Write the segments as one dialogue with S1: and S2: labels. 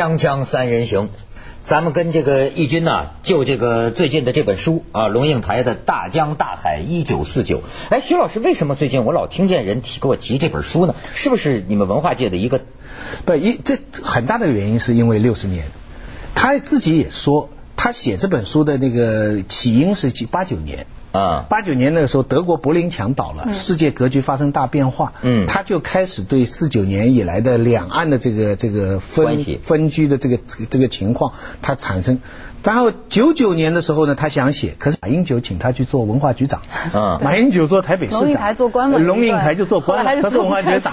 S1: 锵锵三人行，咱们跟这个义军呐，就这个最近的这本书啊，龙应台的《大江大海一九四九》。哎，徐老师，为什么最近我老听见人提给我提这本书呢？是不是你们文化界的一个？
S2: 不，一这很大的原因是因为六十年，他自己也说，他写这本书的那个起因是八九年。啊，八九年那个时候，德国柏林墙倒了，世界格局发生大变化。嗯，他就开始对四九年以来的两岸的这个这个分分居的这个这个情况，他产生。然后九九年的时候呢，他想写，可是马英九请他去做文化局长。啊，马英九做台北市长。龙
S3: 应台做官嘛？
S2: 龙应台就做官了，他做文化局长。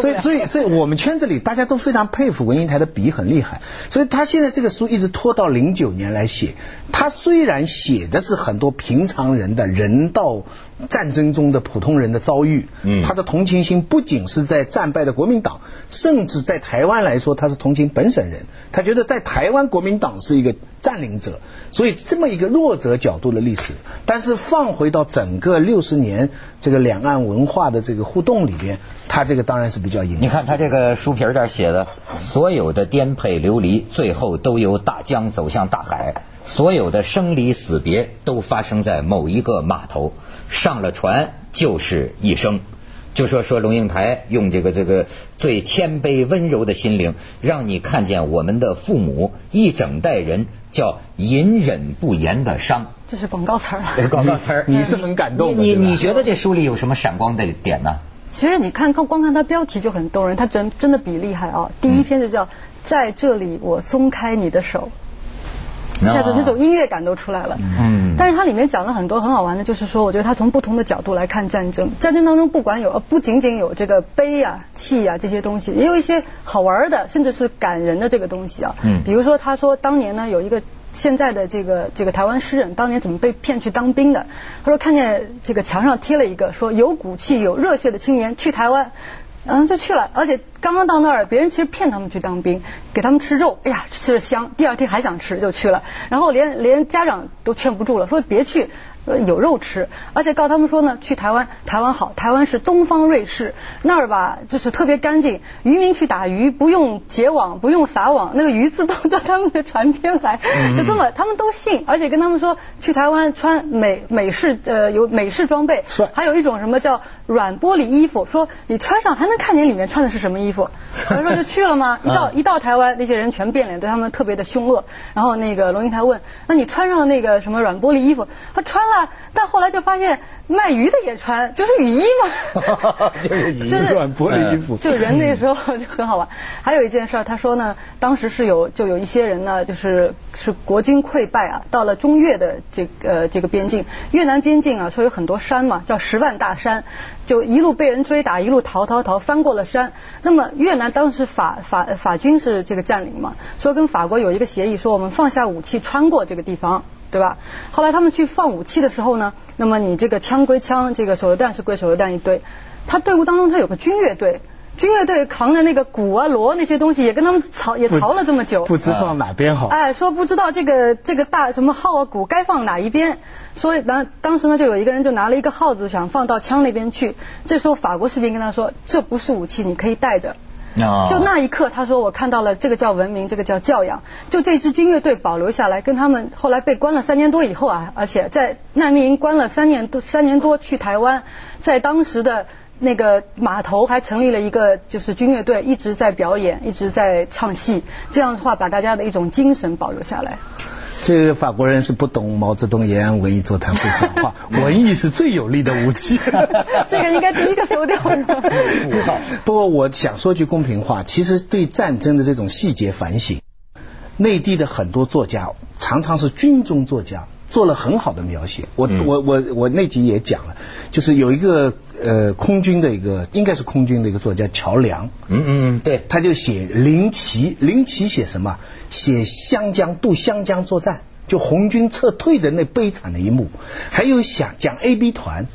S2: 所以所以所以我们圈子里大家都非常佩服文英台的笔很厉害。所以他现在这个书一直拖到零九年来写。他虽然写的是很多平常人。的人道战争中的普通人的遭遇，嗯，他的同情心不仅是在战败的国民党，甚至在台湾来说，他是同情本省人。他觉得在台湾国民党是一个占领者，所以这么一个弱者角度的历史。但是放回到整个六十年这个两岸文化的这个互动里边，他这个当然是比较隐。
S1: 你看他这个书皮这儿写的，所有的颠沛流离，最后都由大江走向大海。所有的生离死别都发生在某一个码头，上了船就是一生。就说说龙应台用这个这个最谦卑温柔的心灵，让你看见我们的父母一整代人叫隐忍不言的伤。
S3: 这是广告词儿
S1: 广告词儿，
S2: 你是很感动。
S1: 你你觉得这书里有什么闪光的点呢？
S3: 其实你看，看光看它标题就很动人，它真真的比厉害啊！第一篇就叫在这里，我松开你的手。一下子那种音乐感都出来了，嗯，但是它里面讲了很多很好玩的，就是说，我觉得它从不同的角度来看战争，战争当中不管有不仅仅有这个悲啊、气啊这些东西，也有一些好玩的，甚至是感人的这个东西啊，嗯，比如说他说当年呢有一个现在的这个这个台湾诗人当年怎么被骗去当兵的，他说看见这个墙上贴了一个说有骨气有热血的青年去台湾。嗯就去了，而且刚刚到那儿，别人其实骗他们去当兵，给他们吃肉，哎呀吃着香，第二天还想吃就去了，然后连连家长都劝不住了，说别去。有肉吃，而且告诉他们说呢，去台湾，台湾好，台湾是东方瑞士，那儿吧就是特别干净，渔民去打鱼不用结网，不用撒网，那个鱼自动 到他们的船边来，就这么他们都信，而且跟他们说去台湾穿美美式呃有美式装备，还有一种什么叫软玻璃衣服，说你穿上还能看见里面穿的是什么衣服，所以说就去了吗？一到一到台湾，那些人全变脸，对他们特别的凶恶，然后那个龙应台问，那你穿上那个什么软玻璃衣服，他穿了。但后来就发现卖鱼的也穿，就是雨衣
S2: 嘛，就是雨衣，软玻璃衣服。
S3: 就人那时候就很好玩。还有一件事，他说呢，当时是有就有一些人呢，就是是国军溃败啊，到了中越的这个这个边境，越南边境啊，说有很多山嘛，叫十万大山，就一路被人追打，一路逃逃逃，翻过了山。那么越南当时法法法军是这个占领嘛，说跟法国有一个协议，说我们放下武器，穿过这个地方。对吧？后来他们去放武器的时候呢，那么你这个枪归枪，这个手榴弹是归手榴弹一堆。他队伍当中他有个军乐队，军乐队扛着那个鼓啊锣那些东西，也跟他们逃也逃了这么久，
S2: 不知放哪边好。
S3: 哎，说不知道这个这个大什么号啊鼓该放哪一边。所以当当时呢，就有一个人就拿了一个号子想放到枪那边去。这时候法国士兵跟他说，这不是武器，你可以带着。就那一刻，他说我看到了这个叫文明，这个叫教养。就这支军乐队保留下来，跟他们后来被关了三年多以后啊，而且在难民营关了三年多，三年多去台湾，在当时的那个码头还成立了一个就是军乐队，一直在表演，一直在唱戏。这样的话，把大家的一种精神保留下来。
S2: 这个法国人是不懂毛泽东延安文艺座谈会讲话，文艺是最有力的武器。
S3: 这个应该第一个收掉？
S2: 不过我想说句公平话，其实对战争的这种细节反省，内地的很多作家常常是军中作家。做了很好的描写，我我我我那集也讲了，就是有一个呃空军的一个应该是空军的一个作家乔梁，嗯嗯对，他就写林奇，林奇写什么？写湘江渡湘江作战，就红军撤退的那悲惨的一幕，还有想讲 A B 团。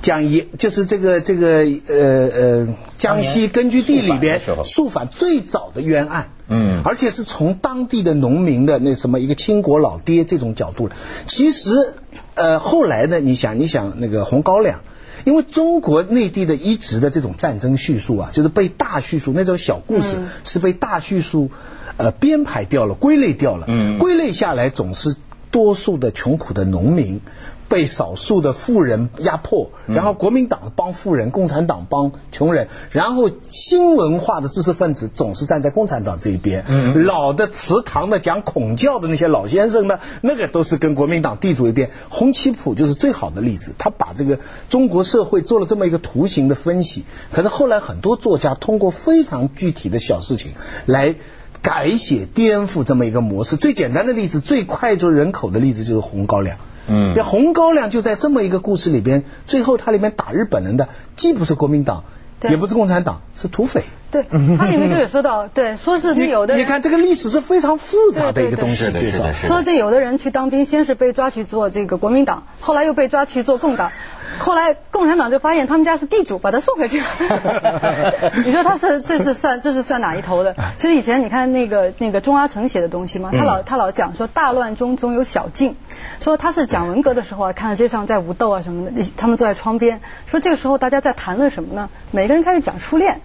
S2: 讲一就是这个这个呃呃江西根据地里边肃反最早的冤案，嗯，而且是从当地的农民的那什么一个倾国老爹这种角度其实呃后来呢，你想你想那个红高粱，因为中国内地的一直的这种战争叙述啊，就是被大叙述那种小故事是被大叙述呃编排掉了，归类掉了，嗯，归类下来总是多数的穷苦的农民。被少数的富人压迫，然后国民党帮富人，共产党帮穷人，然后新文化的知识分子总是站在共产党这一边。老的祠堂的讲孔教的那些老先生呢，那个都是跟国民党地主一边。洪七普就是最好的例子，他把这个中国社会做了这么一个图形的分析。可是后来很多作家通过非常具体的小事情来改写、颠覆这么一个模式。最简单的例子，最脍炙人口的例子就是红高粱。嗯，这红高粱就在这么一个故事里边，最后它里面打日本人的，既不是国民党，也不是共产党，是土匪。
S3: 对，它里面就有说到，对，说是有的。
S2: 你看这个历史是非常复杂的一个东西，
S1: 介绍。
S3: 说这有的人去当兵，先是被抓去做这个国民党，后来又被抓去做共党。后来共产党就发现他们家是地主，把他送回去了。你说他是这是算这是算哪一头的？其实以前你看那个那个钟阿成写的东西嘛，他老他老讲说大乱中总有小静，说他是讲文革的时候啊，看到街上在武斗啊什么的，他们坐在窗边，说这个时候大家在谈论什么呢？每个人开始讲初恋。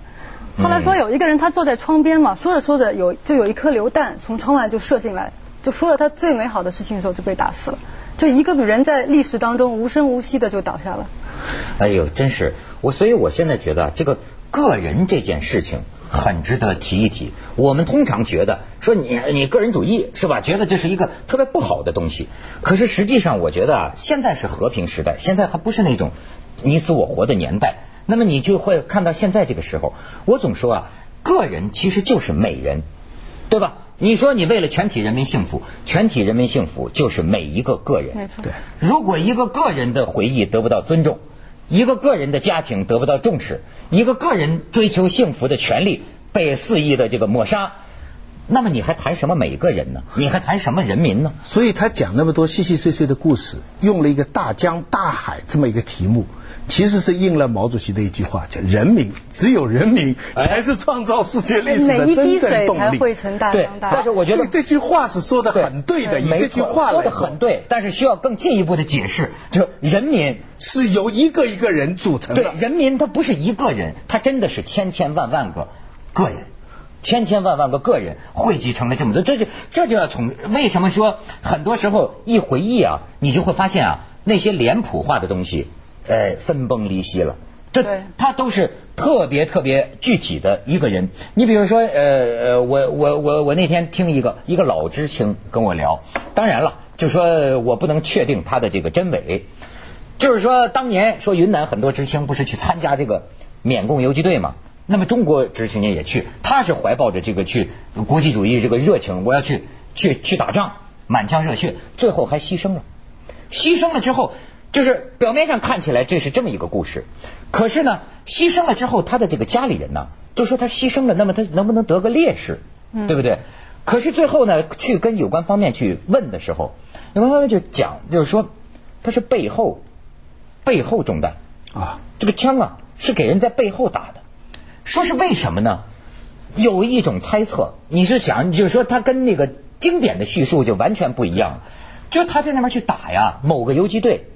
S3: 后来说有一个人他坐在窗边嘛，说着说着有就有一颗榴弹从窗外就射进来，就说了他最美好的事情的时候就被打死了。就一个人在历史当中无声无息的就倒下了。
S1: 哎呦，真是我，所以我现在觉得这个个人这件事情很值得提一提。我们通常觉得说你你个人主义是吧？觉得这是一个特别不好的东西。可是实际上，我觉得啊，现在是和平时代，现在还不是那种你死我活的年代。那么你就会看到现在这个时候，我总说啊，个人其实就是美人，对吧？你说你为了全体人民幸福，全体人民幸福就是每一个个人。
S3: 没错。
S2: 对。
S1: 如果一个个人的回忆得不到尊重，一个个人的家庭得不到重视，一个个人追求幸福的权利被肆意的这个抹杀，那么你还谈什么每个人呢？你还谈什么人民呢？
S2: 所以他讲那么多细细碎碎的故事，用了一个大江大海这么一个题目。其实是应了毛主席的一句话，叫“人民只有人民才是创造世界历史的真正动力”。
S1: 对，但是我觉得
S2: 这句话是说的很对的，以这句话
S1: 说的很对，但是需要更进一步的解释，就人民
S2: 是由一个一个人组成的。
S1: 对，人民他不是一个人，他真的是千千万万个个人，千千万万个个人汇集成了这么多。这就这就要从为什么说很多时候一回忆啊，你就会发现啊，那些脸谱化的东西。哎，分崩离析了。这他都是特别特别具体的一个人。你比如说，呃呃，我我我我那天听一个一个老知青跟我聊，当然了，就说我不能确定他的这个真伪。就是说，当年说云南很多知青不是去参加这个缅共游击队嘛？那么中国知青年也去，他是怀抱着这个去国际主义这个热情，我要去去去打仗，满腔热血，最后还牺牲了。牺牲了之后。就是表面上看起来这是这么一个故事，可是呢，牺牲了之后，他的这个家里人呢，就说他牺牲了，那么他能不能得个烈士，对不对？可是最后呢，去跟有关方面去问的时候，有关方面就讲，就是说他是背后背后中弹啊，这个枪啊是给人在背后打的，说是为什么呢？有一种猜测，你是想，就是说他跟那个经典的叙述就完全不一样，就他在那边去打呀，某个游击队。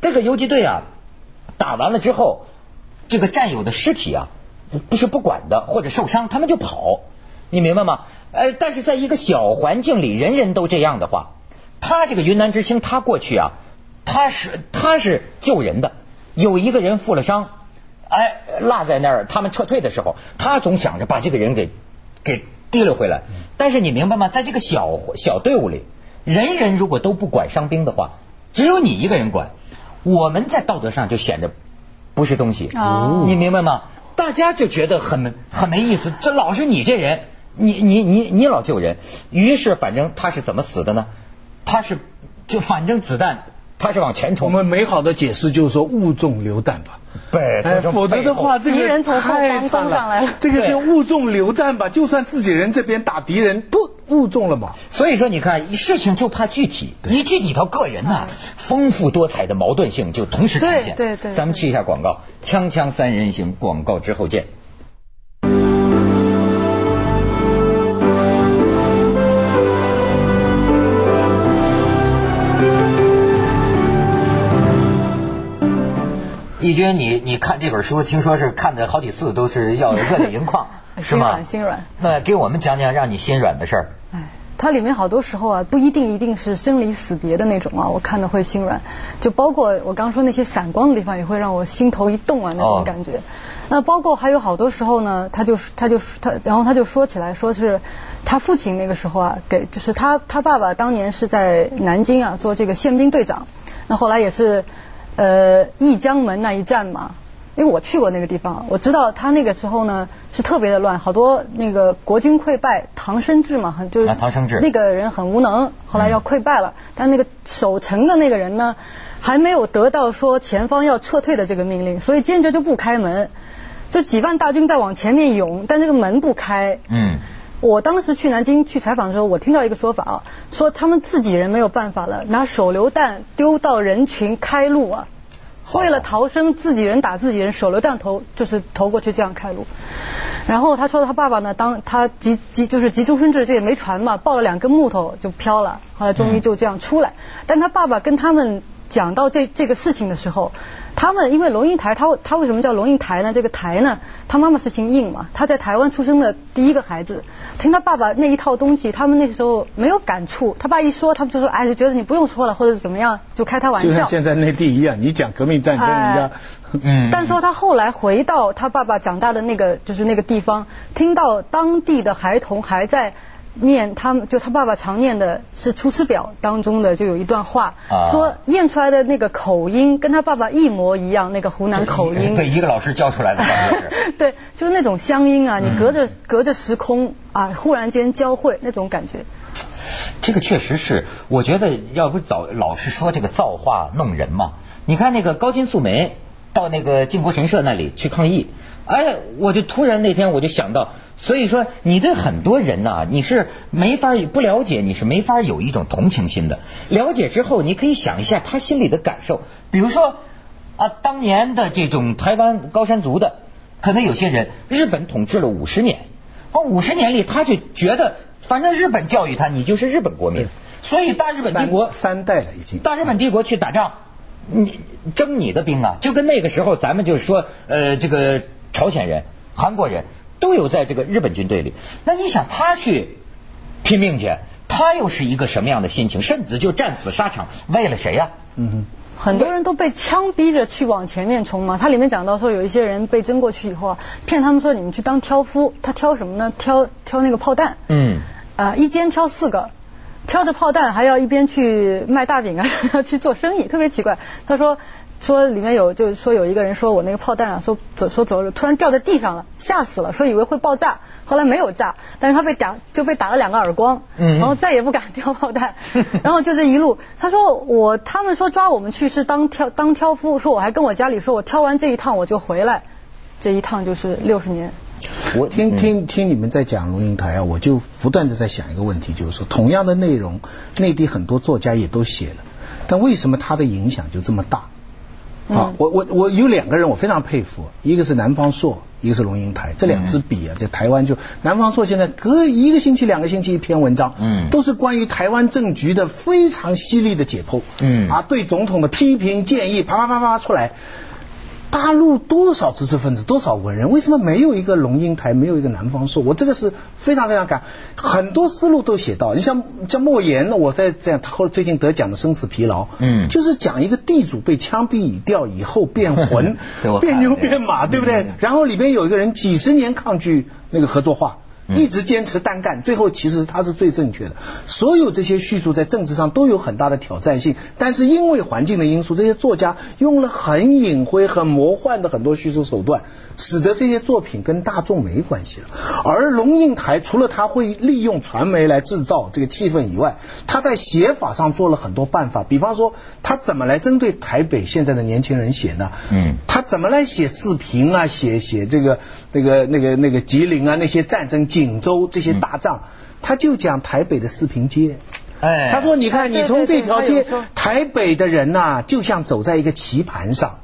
S1: 这个游击队啊，打完了之后，这个战友的尸体啊，不是不管的，或者受伤，他们就跑，你明白吗？呃，但是在一个小环境里，人人都这样的话，他这个云南之星，他过去啊，他是他是救人的，有一个人负了伤，哎，落在那儿，他们撤退的时候，他总想着把这个人给给提溜回来。但是你明白吗？在这个小小队伍里，人人如果都不管伤兵的话，只有你一个人管。我们在道德上就显得不是东西，你明白吗？大家就觉得很很没意思，这老是你这人，你你你你老救人，于是反正他是怎么死的呢？他是就反正子弹他是往前冲。
S2: 我们美好的解释就是说误中流弹吧。
S1: 对，
S2: 否则的话，这个太惨了。这个就误中流弹吧，就算自己人这边打敌人，不误中了嘛。
S1: 所以说，你看事情就怕具体，一具体到个人呐，丰富多彩的矛盾性就同时出现。
S3: 对对。
S1: 咱们去一下广告，锵锵三人行，广告之后见。义军，你你看这本书，听说是看的好几次，都是要热泪盈眶，是吗？
S3: 心软，心软。
S1: 那给我们讲讲让你心软的事儿。
S3: 哎，它里面好多时候啊，不一定一定是生离死别的那种啊，我看的会心软。就包括我刚说那些闪光的地方，也会让我心头一动啊，那种感觉。那包括还有好多时候呢，他就他就他，然后他就说起来，说是他父亲那个时候啊，给就是他他爸爸当年是在南京啊做这个宪兵队长，那后来也是呃义江门那一战嘛。因为我去过那个地方，我知道他那个时候呢是特别的乱，好多那个国军溃败，唐生智嘛，很就是
S1: 唐生智。
S3: 那个人很无能，后来要溃败了，但那个守城的那个人呢还没有得到说前方要撤退的这个命令，所以坚决就不开门，就几万大军在往前面涌，但这个门不开。
S1: 嗯，
S3: 我当时去南京去采访的时候，我听到一个说法啊，说他们自己人没有办法了，拿手榴弹丢到人群开路啊。为了逃生，自己人打自己人，手榴弹投就是投过去这样开路。然后他说他爸爸呢，当他急急就是急中生智，这也没船嘛，抱了两根木头就飘了，后来终于就这样出来。但他爸爸跟他们讲到这这个事情的时候，他们因为龙应台，他他为什么叫龙应台呢？这个台呢，他妈妈是姓应嘛，他在台湾出生的第一个孩子，听他爸爸那一套东西，他们那时候没有感触。他爸一说，他们就说，哎，就觉得你不用说了，或者是怎么样，就开他玩笑。
S2: 就像现在内地一样，你讲革命战争，人家
S1: 嗯，
S3: 但说他后来回到他爸爸长大的那个就是那个地方，听到当地的孩童还在念他们就他爸爸常念的是《出师表》当中的就有一段话，
S1: 啊
S3: 说念出来的那个口音跟他爸爸一模一样，那个湖南口音。
S1: 对，一个老师教出来的，是。
S3: 对，就是那种乡音啊，你隔
S1: 嗯
S3: 着、隔着时空啊，忽然间交汇那种感觉。
S1: 这个确实是，我觉得要不早老是说这个造化弄人嘛。你看那个高金素梅到那个靖国神社那里去抗议，哎，我就突然那天我就想到，所以说你对很多人呐、你是没法不了解，你是没法有一种同情心的。了解之后，你可以想一下他心里的感受，比如说啊，当年的这种台湾高山族的，可能有些人日本统治了五十年。啊，五十年里，他就觉得，反正日本教育他，你就是日本国民，所以大日本帝国
S2: 三三代了已经。
S1: 大日本帝国去打仗，你征你的兵啊，就跟那个时候咱们就是说，呃，这个朝鲜人、韩国人都有在这个日本军队里。那你想他去拼命去，他又是一个什么样的心情？甚至就战死沙场，为了谁呀、
S2: 嗯哼。
S3: 很多人都被枪逼着去往前面冲嘛。它里面讲到说，有一些人被征过去以后啊，骗他们说你们去当挑夫，他挑什么呢？挑挑那个炮弹。
S1: 嗯。
S3: 啊，一间挑四个，挑着炮弹还要一边去卖大饼啊，要去做生意，特别奇怪。他说说里面有就是说有一个人说我那个炮弹啊，说走说走着突然掉在地上了，吓死了，说以为会爆炸，后来没有炸，但是他被打就被打了两个耳光，
S1: 嗯
S3: 然后再也不敢挑炮弹，然后就这一路，他说我他们说抓我们去是当挑当挑夫，说我还跟我家里说我挑完这一趟我就回来，这一趟就是六十年。
S2: 我听听听你们在讲龙应台啊，我就不断的在想一个问题，就是说同样的内容，内地很多作家也都写了，但为什么他的影响就这么大？啊，我我我有两个人我非常佩服，一个是南方朔，一个是龙应台，这两支笔啊，在台湾就南方朔现在隔一个星期、两个星期一篇文章，
S1: 嗯。
S2: 都是关于台湾政局的非常犀利的解剖，
S1: 嗯。
S2: 啊，对总统的批评建议，啪啪啪啪出来。大陆多少知识分子，多少文人，为什么没有一个龙应台，没有一个南方朔？我这个是非常非常感，很多思路都写到。你像像莫言，我在这样，他后来最近得奖的《生死疲劳》，
S1: 嗯
S2: 就是讲一个地主被枪毙以掉以后变魂 变牛变马，对不对？然后里边有一个人几十年抗拒那个合作化。一直坚持单干，最后其实他是最正确的。所有这些叙述在政治上都有很大的挑战性，但是因为环境的因素，这些作家用了很隐晦、很魔幻的很多叙述手段，使得这些作品跟大众没关系了。而龙应台除了他会利用传媒来制造这个气氛以外，他在写法上做了很多办法，比方说他怎么来针对台北现在的年轻人写呢？
S1: 嗯
S2: 他怎么来写四平啊，写写这个那个那个那个吉林啊那些战争，锦州这些大仗，他就讲台北的四平街。
S1: 哎，
S2: 他说：“你看，你从这条街台北的人呐、就像走在一个棋盘上。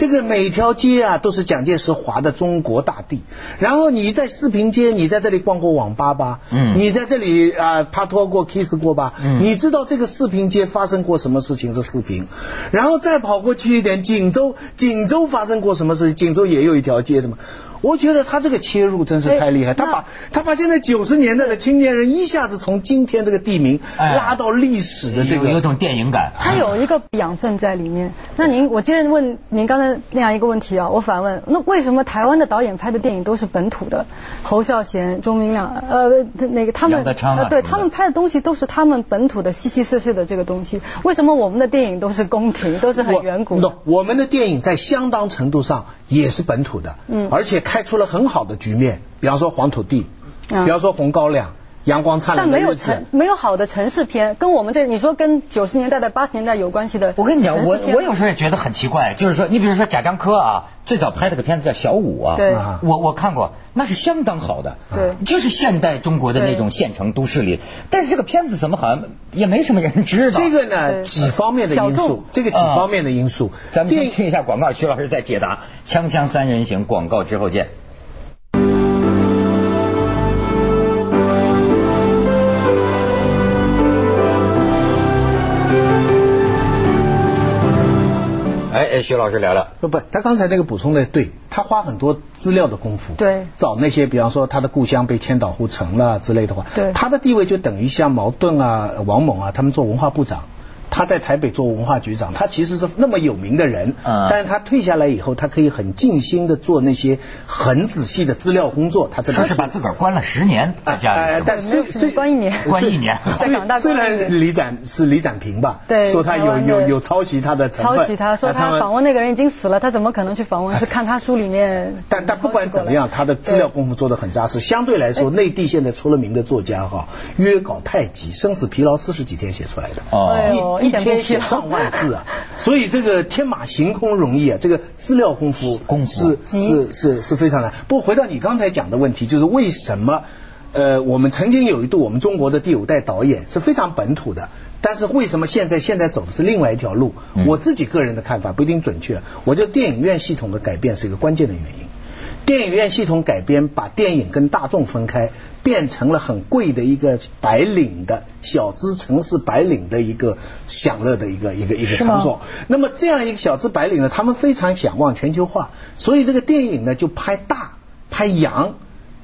S2: 这个每条街啊都是蒋介石划的中国大地。然后你在四平街，你在这里逛过网吧吧？嗯，你在这里啊拍拖过 kiss 过吧？嗯，你知道这个四平街发生过什么事情是四平？然后再跑过去一点，锦州，锦州发生过什么事情？锦州也有一条街，什么？我觉得他这个切入真是太厉害，他把他把现在九十年代的青年人一下子从今天这个地名拉到历史的这个，
S1: 有种电影感。
S3: 他有一个养分在里面。那您，我接着问您刚才那样一个问题啊，我反问，那为什么台湾的导演拍的电影都是本土的？侯孝贤、钟明亮，呃，那个他们，对他们拍的东西都是他们本土的细细碎碎的这个东西。为什么我们的电影都是宫廷，都是很远古？
S2: 我们的电影在相当程度上也是本土的，嗯，而且。开出了很好的局面，比方说黄土地，比方说红高粱。阳光灿烂
S3: 但没有城，没有好的城市片，跟我们这你说跟九十年代的八十年代有关系的。
S1: 我跟你讲，我我有时候也觉得很奇怪，就是说，你比如说贾樟柯啊，最早拍这个片子叫《小五》啊，
S3: 对，
S1: 我我看过，那是相当好的，
S3: 对，
S1: 就是现代中国的那种县城都市里，但是这个片子怎么好像也没什么人知道？
S2: 这个呢，几方面的因素，这个几方面的因素。
S1: 咱们先听一下广告，徐老师再解答。锵锵三人行，广告之后见。哎哎，徐老师聊聊。
S2: 不不，他刚才那个补充的对，他花很多资料的功夫，
S3: 对，
S2: 找那些比方说他的故乡被千岛湖沉了之类的话，
S3: 对，
S2: 他的地位就等于像茅盾啊、王蒙啊，他们做文化部长。他在台北做文化局长，他其实是那么有名的人，但是他退下来以后，他可以很尽心的做那些很仔细的资料工作。他
S1: 说是把自个儿关了十年在家里，
S3: 但虽虽关一年，
S1: 关一年。
S2: 虽然李展是李展平吧，
S3: 对，
S2: 说他有有有抄袭他的成
S3: 分，抄袭他说他访问那个人已经死了，他怎么可能去访问？是 看他书里面。
S2: 但但不管怎么样，他的资料功夫做的很扎实。相对来说，内地现在出了名的作家哈，约稿太急，生死疲劳四十几天写出来的，
S3: 哦，
S2: 一一天写上。万字啊，所以这个天马行空容易啊，这个资料功夫
S1: 功
S2: 夫是是是是非常难。不过回到你刚才讲的问题，就是为什么呃我们曾经有一度我们中国的第五代导演是非常本土的，但是为什么现在现在走的是另外一条路？我自己个人的看法不一定准确，我觉得电影院系统的改变是一个关键的原因。电影院系统改编，把电影跟大众分开，变成了很贵的一个白领的小资城市白领的一个享乐的一个一个一个场所。那么这样一个小资白领呢，他们非常想往全球化，所以这个电影呢就拍大拍洋，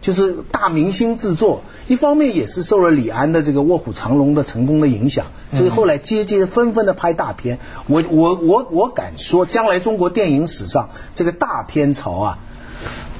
S2: 就是大明星制作。一方面也是受了李安的这个卧虎藏龙的成功的影响，所以后来接接纷纷的拍大片。我我我我敢说，将来中国电影史上这个大片潮啊。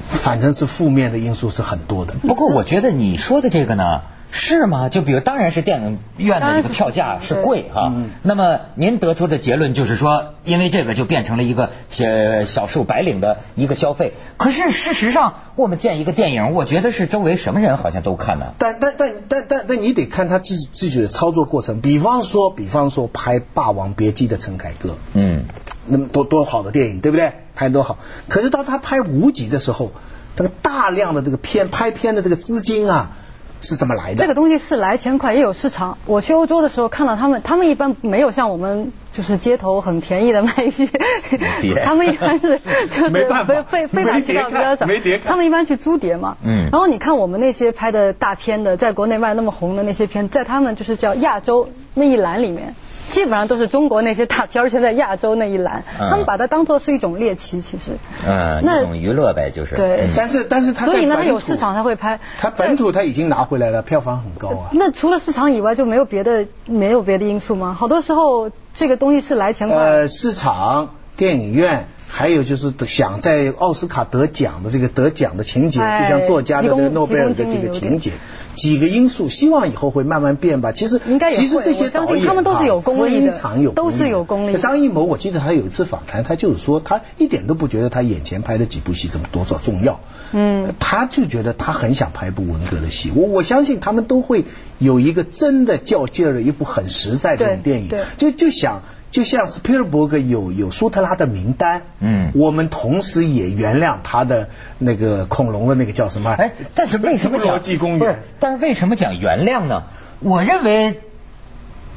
S2: 反正是负面的因素是很多的。
S1: 不过我觉得你说的这个呢，是吗？就比如，当然是电影院的这个票价是贵哈。那么您得出的结论就是说，因为这个就变成了一个小小数白领的一个消费。可是事实上，我们见一个电影，我觉得是周围什么人好像都看的。
S2: 但但但但但但你得看他自自己的操作过程。比方说，比方说拍《霸王别姬》的陈凯歌，嗯，那么多多好的电影，对不对？拍多好，可是当他拍无极的时候，这个大量的这个片拍片的这个资金啊，是怎么来的？
S3: 这个东西是来钱快，也有市场。我去欧洲的时候看到他们，他们一般没有像我们就是街头很便宜的卖一些，他们一般是就是非非非法渠道比较少，他们一般去租碟嘛。嗯。然后你看我们那些拍的大片的，在国内卖那么红的那些片，在他们就是叫亚洲那一栏里面。基本上都是中国那些大片，而且在亚洲那一栏，他们把它当做是一种猎奇，其实，
S1: 嗯，那种娱乐呗，就是。
S3: 对，
S2: 但是但是他
S3: 所以呢，他有市场他会拍。
S2: 他本土他已经拿回来了，票房很高啊。
S3: 那除了市场以外，就没有别的没有别的因素吗？好多时候这个东西是来钱快。
S2: 呃，市场、电影院。还有就是想在奥斯卡得奖的这个得奖的情节，就像作家的诺贝尔的这个情节，几个因素，希望以后会慢慢变吧。其实，其实这些导演
S3: 他们都是有功力
S2: 的，非常有，
S3: 都是有功力。
S2: 张艺谋，我记得他有一次访谈，他就是说，他一点都不觉得他眼前拍的几部戏怎么多少重要，嗯，他就觉得他很想拍一部文革的戏。我我相信他们都会有一个真的较劲儿的一部很实在的电影，就就想。就像斯皮尔伯格有有舒特拉的名单，嗯，我们同时也原谅他的那个恐龙的那个叫什么？
S1: 哎，但是为什么讲不是？但是为什么讲原谅呢？我认为。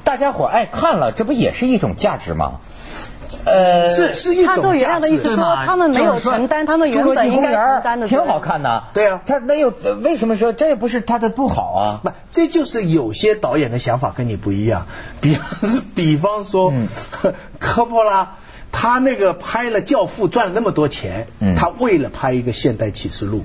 S1: 大家伙爱看了，这不也是一种价值吗？
S2: 呃，是是一种
S3: 他做原谅的意思说，他们没有承担他们原本应该承担的，
S1: 挺好看的。
S2: 对啊，
S1: 他没有，为什么说这也不是他的不好啊？
S2: 不，这就是有些导演的想法跟你不一样。比 比方说，科波拉，他那个拍了《教父》赚了那么多钱，他为了拍一个《现代启示录》，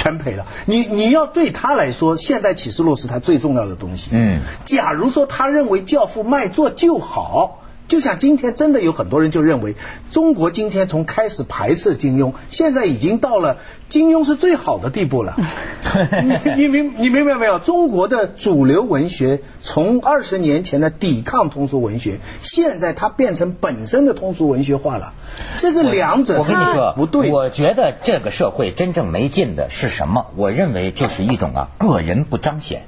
S2: 全赔了。你你要对他来说，《现代启示录》是他最重要的东西。嗯，假如说他认为《教父》卖座就好。就像今天真的有很多人就认为，中国今天从开始排斥金庸，现在已经到了金庸是最好的地步了。你你明你明白没有？中国的主流文学从二十年前的抵抗通俗文学，现在它变成本身的通俗文学化了。这个两者
S1: 我跟你说
S2: 不对。
S1: 我觉得这个社会真正没劲的是什么？我认为就是一种啊，个人不彰显，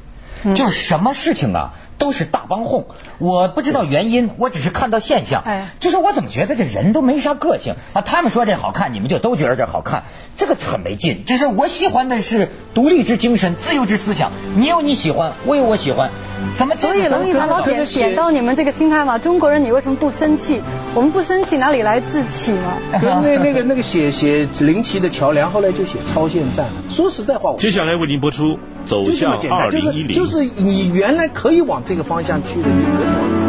S1: 就是什么事情啊。都是大帮哄，我不知道原因，我只是看到现象。哎，就是我怎么觉得这人都没啥个性啊？他们说这好看，你们就都觉得这好看，这个很没劲。就是我喜欢的是独立之精神、自由之思想。你有你喜欢，我有我喜欢，怎么？
S3: 所以龙一凡老点点到你们这个心态嘛？中国人，你为什么不生气？我们不生气，哪里来志气嘛？
S2: 那那个那个写写林奇的桥梁，后来就写超限战了。说实在话，
S4: 接下来为您播出《走向二零一零》，
S2: 就是你原来可以往这。这个方向去的，你更。